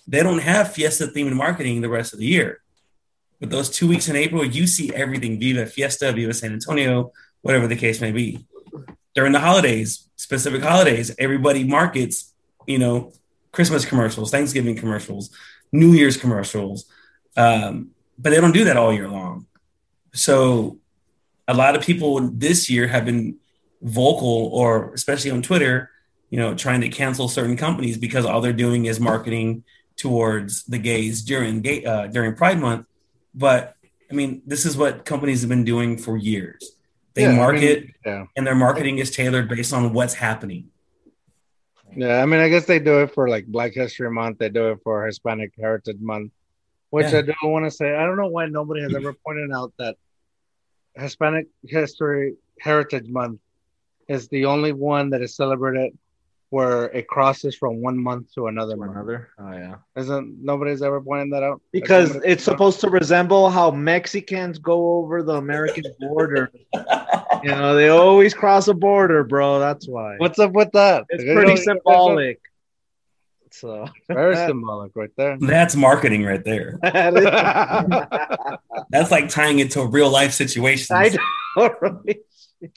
They don't have Fiesta themed marketing the rest of the year. But those two weeks in April, you see everything Viva Fiesta, Viva San Antonio, whatever the case may be. During the holidays, specific holidays, everybody markets, you know, Christmas commercials, Thanksgiving commercials, New Year's commercials, um, but they don't do that all year long. So a lot of people this year have been vocal, or especially on Twitter, you know, trying to cancel certain companies because all they're doing is marketing towards the gays during gay uh, during Pride Month. But I mean, this is what companies have been doing for years. They Yeah, I mean, market, yeah. and their marketing is tailored based on what's happening. Yeah, I mean, I guess they do it for like Black History Month. They do it for Hispanic Heritage Month, which Yeah. I don't want to say. I don't know why nobody has ever pointed out that Hispanic History Heritage Month is the only one that is celebrated where it crosses from one month to another month. Another. Oh yeah. Isn't nobody's ever pointed that out? Because Like, it's supposed to resemble how Mexicans go over the American (laughs) border. you know, they always cross a border, bro. That's why. What's up with that? It's You pretty know, symbolic. So Very (laughs) symbolic, right there. That's marketing right there. (laughs) That's like tying it to a real life situations. I know, right?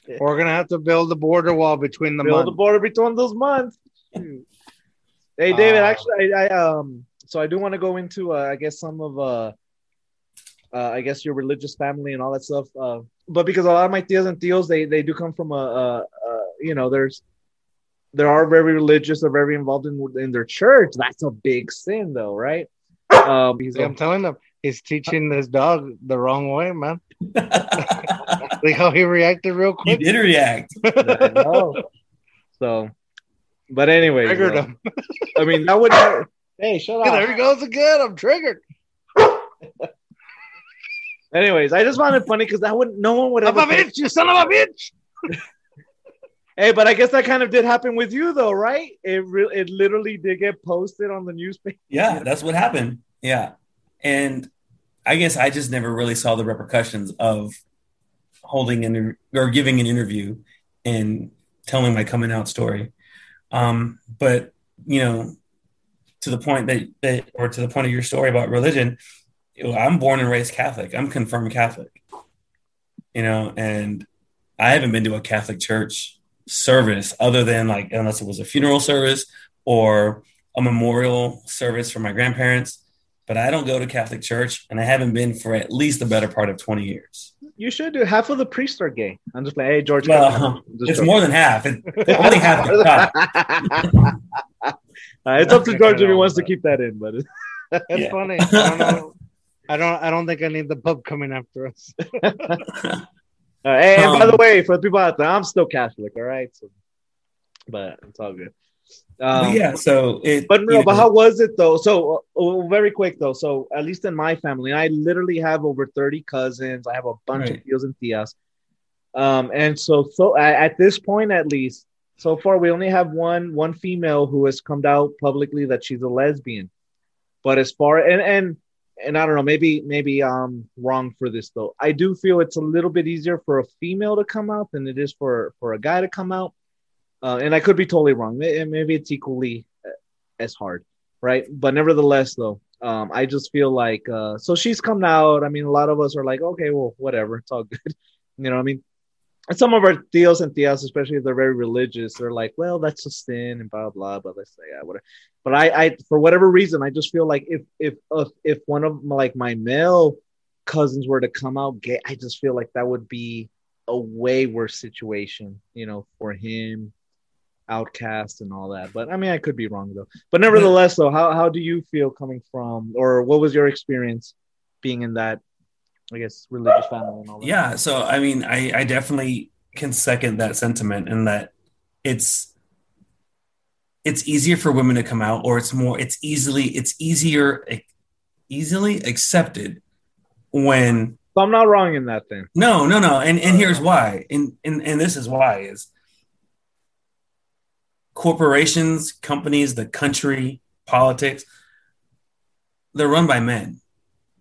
(laughs) We're gonna have to build a border wall between the build a border between those months. Shoot. hey, David. Uh, actually, I, I um, so I do want to go into, uh, I guess, some of uh, uh, I guess your religious family and all that stuff. Uh, but because a lot of my tias and tios, they they do come from a, a, a you know, there's there are very religious, they're very involved in in their church. That's a big sin, though, right? (laughs) Um, because See, I'm telling them he's teaching this dog the wrong way, man. (laughs) (laughs) Like how he reacted real you quick. did react. (laughs) I. So, but anyway, Triggered him. I mean, that would. Hey, shut up. there he goes again. I'm triggered. Anyways, I just found it funny because that wouldn't. no one would Son ever. of a bitch, you son of a bitch. (laughs) Hey, but I guess that kind of did happen with you, though, right? It re- it literally did get posted on the newspaper. Yeah, that's what happened. Yeah. And I guess I just never really saw the repercussions of holding an or giving an interview and telling my coming out story. Um, but you know, to the point that, that or to the point of your story about religion, I'm born and raised Catholic. I'm confirmed Catholic. You know, and I haven't been to a Catholic church service other than like unless it was a funeral service or a memorial service for my grandparents. But I don't go to Catholic church, and I haven't been for at least the better part of 20 years. You should do. Half of the priests are gay. I'm just like, hey, George. Well, come on. Just It's joking. more than half. It, only half the (laughs) time. Uh, it's up to George if he wants to keep that in, but It's Yeah. funny. I don't (laughs) know. I don't. I don't think I need the pub coming after us. (laughs) Uh, hey, and by Um, the way, for the people out there, I'm still Catholic, all right. So, but it's all good. Um, yeah, so it. But no, but know, how was it though? So, uh, uh, very quick though. So, at least in my family, I literally have over 30 cousins. I have a bunch Right. of tios and tias. Um, and so, so at, at this point, at least, so far we only have one one female who has come out publicly that she's a lesbian. But as far and and and I don't know, maybe maybe I'm wrong for this though. I do feel it's a little bit easier for a female to come out than it is for for a guy to come out. Uh, and I could be totally wrong. Maybe it's equally uh, as hard, right? But nevertheless, though, um, I just feel like uh, so she's come out. I mean, a lot of us are like, okay, well, whatever, it's all good. (laughs) you know I mean? Some of our tios and tias, especially if they're very religious, they're like, well, that's a sin and blah blah. But let's say, yeah, whatever. But I, I, for whatever reason, I just feel like if if if, if one of my, like my male cousins were to come out gay, I just feel like that would be a way worse situation, you know, for him, outcast and all that. But I mean, I could be wrong though. But nevertheless, though, how how do you feel coming from, or what was your experience being in that, I guess, religious family and all that? Yeah, so I mean, I, I definitely can second that sentiment in that it's it's easier for women to come out, or it's more it's easily it's easier easily accepted when So I'm not wrong in that thing. no no no and and here's why and and and this is why is corporations companies the country politics they're run by men.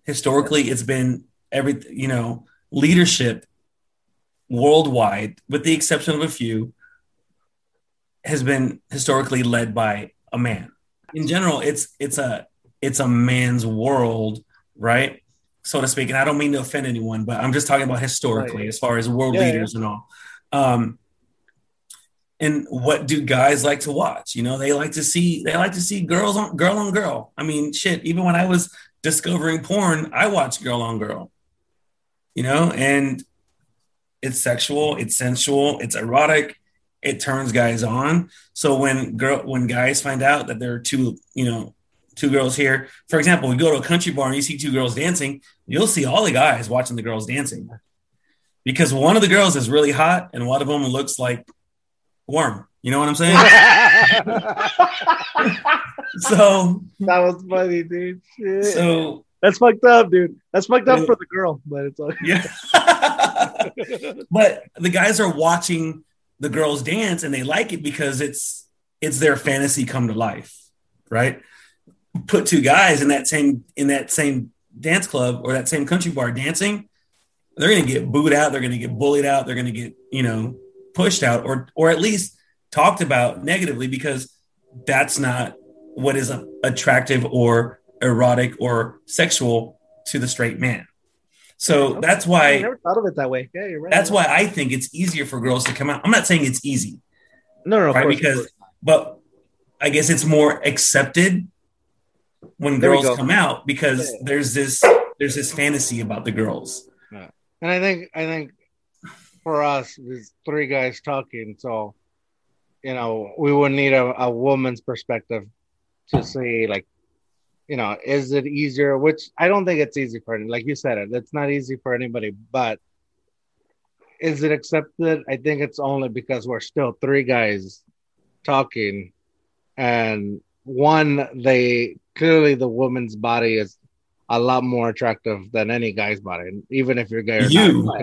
Historically it's been every you know leadership worldwide with the exception of a few has been historically led by a man. In general it's it's a it's a man's world right? So to speak and i don't mean to offend anyone but i'm just talking about historically Right. as far as world Yeah, yeah. leaders and all. Um and what do guys like to watch? You know they like to see they like to see girls on girl on girl. I mean shit even when i was discovering porn i watched girl on girl. You know and it's sexual it's sensual it's erotic it turns guys on. So when girl when guys find out that there are two you know two girls here for example we go to a country bar and you see two girls dancing you'll see all the guys watching the girls dancing. Because one of the girls is really hot and one of them looks like worm you know what i'm saying (laughs) so That was funny, dude. Shit. so That's fucked up, dude. That's fucked up for the girl, but it's all Yeah. (laughs) but the guys are watching the girls dance and they like it because it's it's their fantasy come to life, right? Put two guys in that same in that same dance club or that same country bar dancing, they're gonna get booed out, they're gonna get bullied out, they're gonna get, you know, pushed out or or at least talked about negatively because that's not what is attractive or erotic or sexual to the straight man. So that's why I never thought of it that way. Yeah, you're right. that's why I think it's easier for girls to come out. I'm not saying it's easy, no, no, of right? course, Because, but I guess it's more accepted when There girls come out because Yeah. there's this there's this fantasy about the girls. And I think I think for us, there's three guys talking, so you know we would need a, a woman's perspective to say like, you know, is it easier? Which I don't think it's easy for any. Like you said, it it's not easy for anybody. But is it accepted? I think it's only because we're still three guys talking, and one they clearly the woman's body is a lot more attractive than any guy's body, even if you're gay or You. not.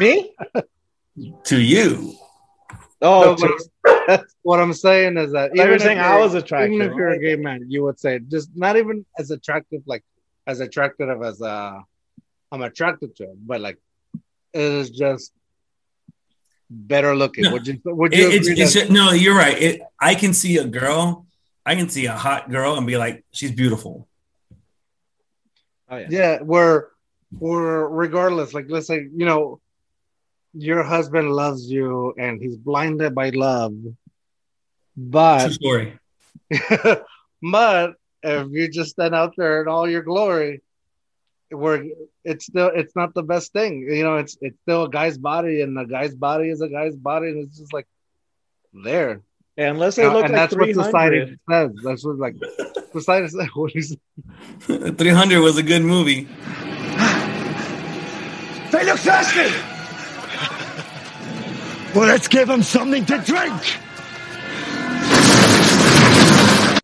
You can agree. me. To you, Oh, No, but (laughs) what I'm saying is that you were even if saying I was attractive. even if you're a gay man, you would say just not even as attractive, like as attractive as uh, I'm attracted to him, but like it is just better looking. No. Would you? Would you? It- it's, agree it's that- just, no, you're right. It, I can see a girl, I can see a hot girl and be like, she's beautiful. Oh, yeah. yeah, we're we're regardless. Like let's say you know your husband loves you and he's blinded by love, but True story. (laughs) but if you just stand out there in all your glory, where it's still it's not the best thing. You know, it's it's still a guy's body, and a guy's body is a guy's body, and it's just like there. And unless they And, look and like that's what 300. society says. That's what like society says. (laughs) What is (laughs) 300 was a good movie. They look thirsty! Well, let's give them something to drink!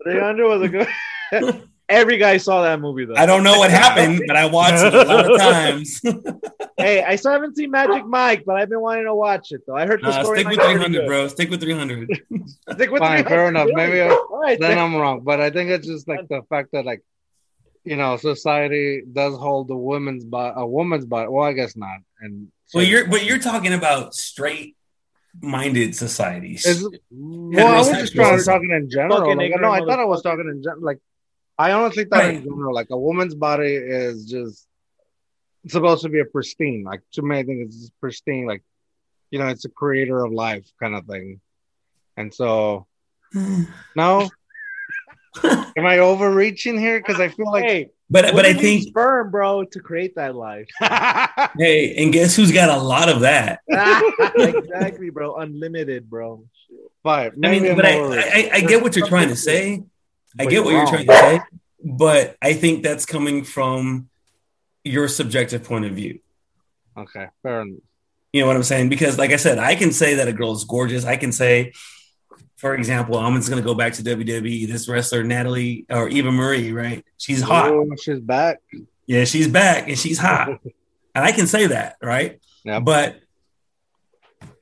300 was a good. (laughs) Every guy saw that movie though. I don't know what happened, but I watched it a lot of times. (laughs) (laughs) hey, I still haven't seen Magic Mike, but I've been wanting to watch it though. I heard the Nah, story. stick with 300, bro. Stick with 300. Stick with Fine, 300. fair enough. Maybe I- All right, then then. I'm wrong. But I think it's just like the fact that like you know society does hold the woman's body, a woman's body. Well, I guess not. And Well, you're but you're talking about straight minded societies. Is, well, I was just trying to talking in general. Like, no, I thought I was talking in general. Like, I honestly thought in general, like a woman's body is just supposed to be a pristine. Like to me, I think it's just pristine. Like, you know, it's a creator of life kind of thing. And so, hmm. no, am I overreaching here? Because I feel like, hey, but but I women need think sperm, bro, to create that life. (laughs) hey, and guess who's got a lot of that? (laughs) exactly, bro. Unlimited, bro. but I mean, I'm but I. I, I get what you're trying to say. I get what you're you're trying to say, but I think that's coming from your subjective point of view. okay, fair enough. You know what I'm saying? Because, like I said, I can say that a girl is gorgeous. I can say, for example, I'm just going to go back to WWE. This wrestler, Natalie or Eva Marie, right? She's hot. Ooh, she's back. Yeah, she's back and she's hot. (laughs) and I can say that, right? Yep. But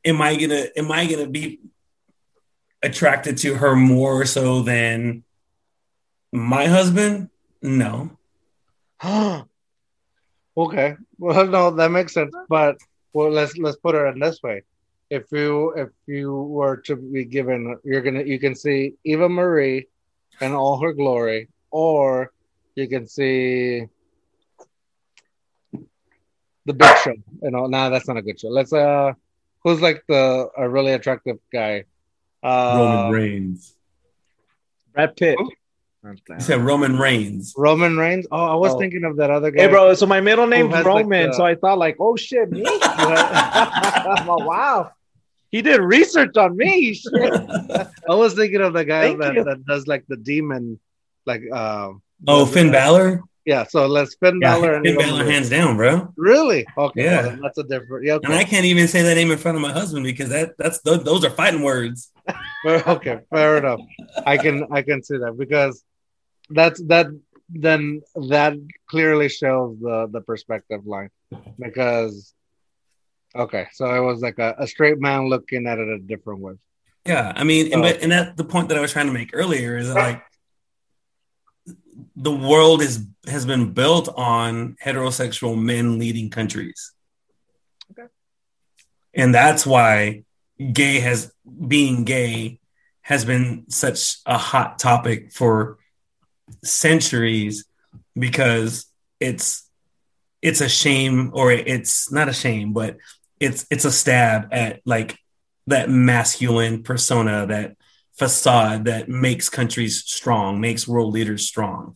am I gonna am I gonna be attracted to her more so than my husband? No. (gasps) okay. Well, no, that makes sense. But well, let's let's put it in this way: if you if you were to be given, you're gonna you can see Eva Marie in all her glory, or you can see the Big Show. You know, nah, that's not a good show. Let's uh, who's like the a really attractive guy? Uh, Roman Reigns. Brad Pitt. Who? You said Roman Reigns. Roman Reigns. Oh, I was Oh. thinking of that other guy. Hey, bro. So my middle name's has, like, Roman, the- so I thought like, oh shit, me. (laughs) (laughs) I'm like, wow. He did research on me. (laughs) I was thinking of the guy that, that does like the demon, like uh, Oh, the- Finn Balor? Yeah, so let's Finn Yeah, Balor and Finn Eva Balor hands down, bro. Really? Okay, Yeah. well, that's a different. Yeah, And. I can't even say that name in front of my husband because that that's those, those are fighting words. (laughs) Okay, fair enough. I can I can see that because that's that then that clearly shows the the perspective line because okay, so it was like a, a straight man looking at it a different way. Yeah, I mean, and, Oh. but and that the point that I was trying to make earlier is that like the world is has been built on heterosexual men leading countries. Okay. And that's why gay has being gay has been such a hot topic for centuries because it's it's a shame or it's not a shame but it's it's a stab at like that masculine persona that facade that makes countries strong makes world leaders strong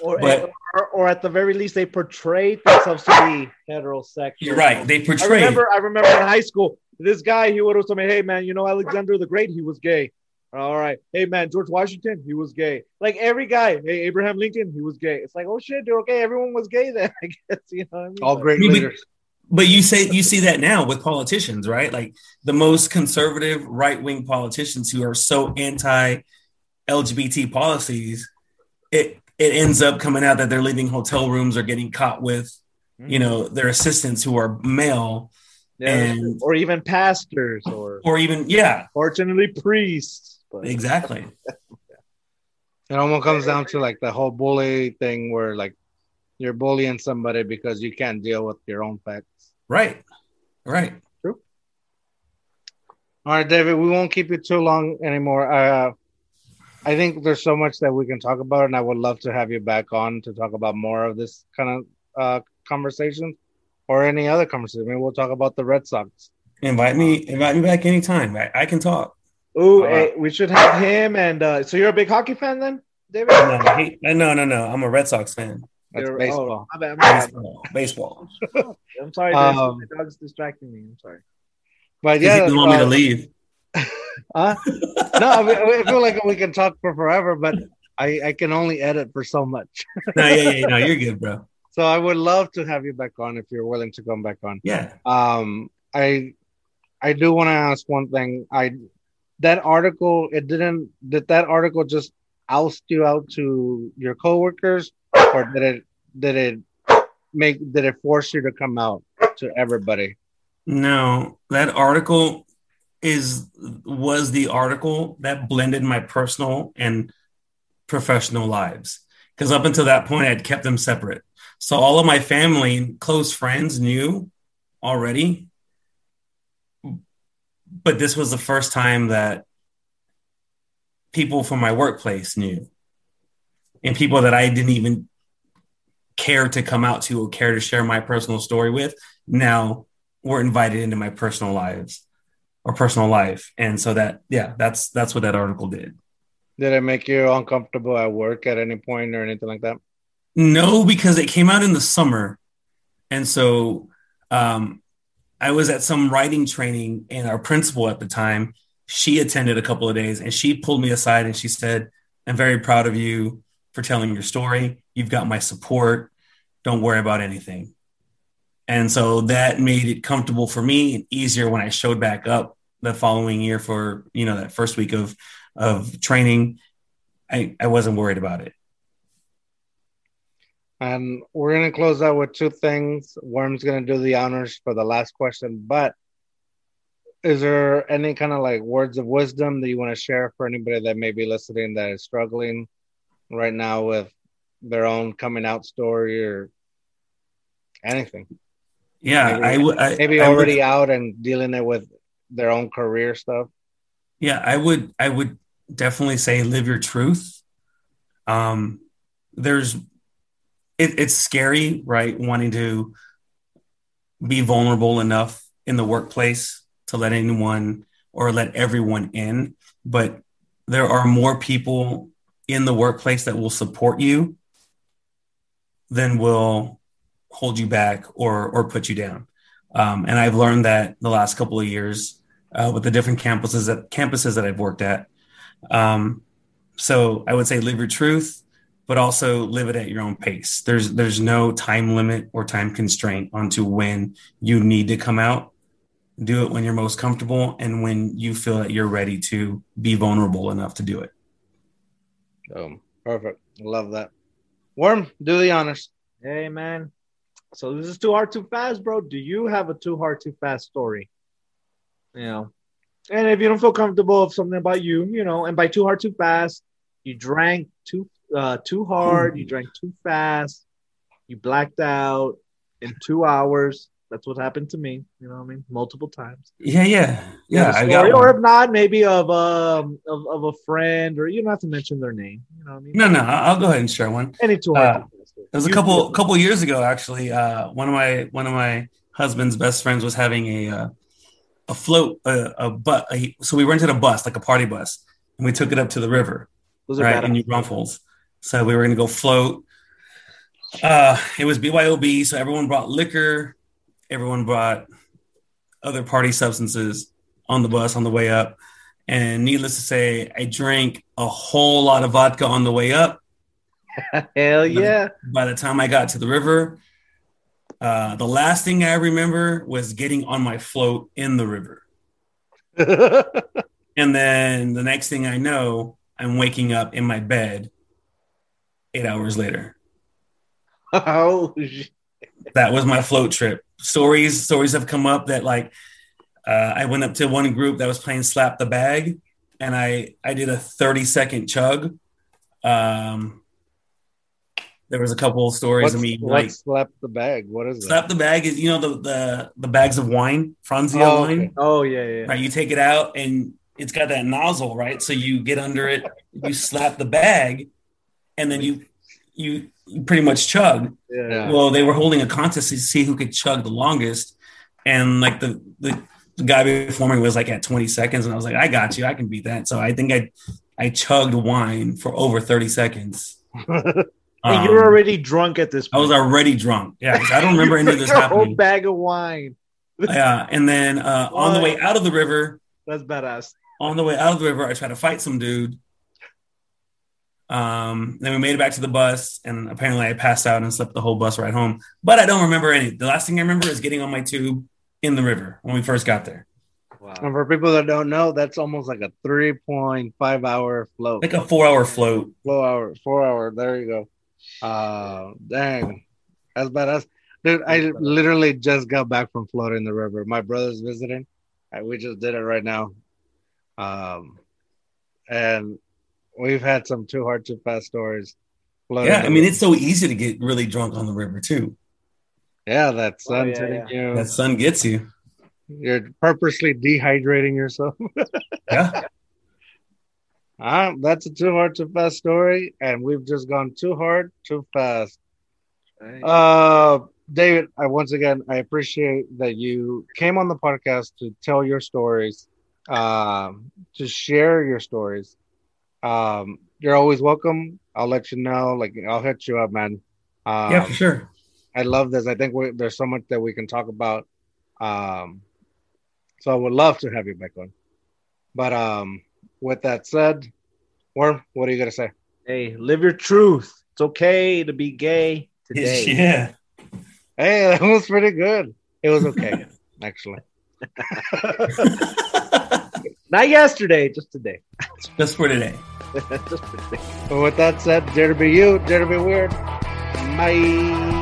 Or, But- or, or at the very least, they portray themselves to be heterosexual. you're right they I portray remember, I remember in high school, this guy, he would have told me, hey, man, you know Alexander the Great? He was gay. All right. Hey, man, George Washington, he was gay. Like every guy, hey, Abraham Lincoln, he was gay. It's like, oh, shit, dude, okay, everyone was gay then, (laughs) I guess. You know what I mean? All great Yeah, but- leaders. But you say you see that now with politicians right like the most conservative right-wing politicians who are so anti lgbt policies it it ends up coming out that they're leaving hotel rooms or getting caught with you know mm-hmm. their assistants who are male Yeah, and- or even pastors or or even yeah fortunately priests. But exactly (laughs) It almost comes down to like the whole bully thing where like you're bullying somebody because you can't deal with your own facts. Right right True. All right, David, we won't keep you too long anymore. Uh, I think there's so much that we can talk about, and I would love to have you back on to talk about more of this kind of uh, conversation or any other conversation. Maybe we'll talk about the Red Sox. invite me invite me back anytime I, I can talk Ooh, Uh, hey, we should have him. And uh, so you're a big hockey fan then, David? no, I hate- no no no i'm a red sox fan That's You're- baseball. Oh, my bad, my bad. baseball baseball (laughs) I'm sorry, Um, David. my dog's distracting me. I'm sorry. But yeah yeah, you want me to uh, leave (laughs) Huh? no, I, mean, I feel like we can talk for forever, but I, I can only edit for so much. (laughs) no yeah yeah no you're good bro So I would love to have you back on if you're willing to come back on. yeah Um, I I do want to ask one thing. I that article it didn't did that article just oust you out to your coworkers, or did it did it make did it force you to come out? to everybody. No, that article is was the article that blended my personal and professional lives. Because up until that point, I'd kept them separate. So all of my family and close friends knew already. But this was the first time that people from my workplace knew. And people that I didn't even care to come out to or care to share my personal story with now were invited into my personal lives or personal life. And so that, yeah, that's that's what that article did. Did it make you uncomfortable at work at any point or anything like that? No, because it came out in the summer. And so um, I was at some writing training, and our principal at the time, she attended a couple of days and she pulled me aside and she said, I'm very proud of you for telling your story. You've got my support. Don't worry about anything. And so that made it comfortable for me and easier when I showed back up the following year for, you know, that first week of of training. I, I wasn't worried about it. And we're gonna close out with two things. Worm's gonna do the honors for the last question, but is there any kind of like words of wisdom that you want to share for anybody that may be listening that is struggling right now with their own coming out story or anything? Yeah, maybe, I would maybe I already would, out and dealing it with their own career stuff. Yeah, I would I would definitely say live your truth. Um, there's it, it's scary, right? Wanting to be vulnerable enough in the workplace to let anyone or let everyone in, but there are more people in the workplace that will support you than will hold you back or or put you down. Um, and I've learned that the last couple of years uh, with the different campuses that campuses that I've worked at. Um, so I would say live your truth, but also live it at your own pace. There's there's no time limit or time constraint onto when you need to come out do it when you're most comfortable and when you feel that you're ready to be vulnerable enough to do it. Um, perfect. Love that. Worm, do the honors. Hey, man. So this is too hard, too fast, bro. Do you have a too hard, too fast story? You know, and if you don't feel comfortable of something about you, you know, and by too hard, too fast, you drank too uh, too hard, you drank too fast, you blacked out in two hours. That's what happened to me. You know what I mean? Multiple times. Yeah, yeah, yeah. I got or one. if not, maybe of um of, of a friend, or you don't have to mention their name. You know what I mean? No, no. I'll go ahead and share one. Any hard. Uh, too fast story. It was a couple couple years ago, actually. Uh, one of my one of my husband's best friends was having a uh, a float a, a but so we rented a bus like a party bus and we took it up to the river Those are right in New Braunfels. So we were gonna go float. Uh, it was BYOB, so everyone brought liquor, everyone brought other party substances on the bus on the way up. And needless to say, I drank a whole lot of vodka on the way up. (laughs) Hell yeah. By the time I got to the river, uh, the last thing I remember was getting on my float in the river. (laughs) And then the next thing I know, I'm waking up in my bed eight hours later. (laughs) oh, shit. That was my float trip. Stories stories have come up that like uh, I went up to one group that was playing slap the bag, and I I did a 30 second chug. Um, there was a couple of stories What's, of me like slap the bag? What is that? slap the bag is you know the the the bags of wine Franzia Oh, wine okay. oh yeah, yeah. right you take it out and it's got that nozzle right so you get under it you slap the bag and then you you, you pretty much chug yeah. Yeah. well, they were holding a contest to see who could chug the longest, and like the the, the guy before me was like at 20 seconds, and I was like, I got you, I can beat that. So I think I I chugged wine for over 30 seconds. (laughs) Um, you're already drunk at this point. I was already drunk. Yeah, I don't (laughs) remember any of this Your whole happening. bag of wine. Yeah, and then uh, on the way out of the river, That's badass. on the way out of the river, I tried to fight some dude. Um, then we made it back to the bus, and apparently I passed out and slept the whole bus ride home. But I don't remember any. The last thing I remember is getting on my tube in the river when we first got there, Wow. And for people that don't know, that's almost like a 3.5 hour float. like a four-hour float. Four hour, four hour. There you go. Uh, dang, that's badass. Dude, I literally just got back from Florida in the river. My brother's visiting. and we just did it right now. Um, and we've had some too hard, too fast stories. floating Yeah, I mean it's so easy to get really drunk on the river too. yeah, that sun Oh, yeah, hitting yeah. you. That sun gets you. You're purposely dehydrating yourself. (laughs) Yeah. Ah, that's a too hard, too fast story, and we've just gone too hard, too fast. Uh, David, I once again I appreciate that you came on the podcast to tell your stories, um, to share your stories. Um, you're always welcome. I'll let you know. Like I'll hit you up, man. Um, yeah, for sure. I love this. I think we, there's so much that we can talk about. Um, so I would love to have you back on. But um, with that said, Worm, what are you gonna say? Hey, live your truth. It's okay to be gay today. (laughs) Yeah. Hey, that was pretty good. It was okay, (laughs) actually. (laughs) Not yesterday, just today. (laughs) Just for today. (laughs) just today. But with that said, dare to be you, dare to be weird. Bye.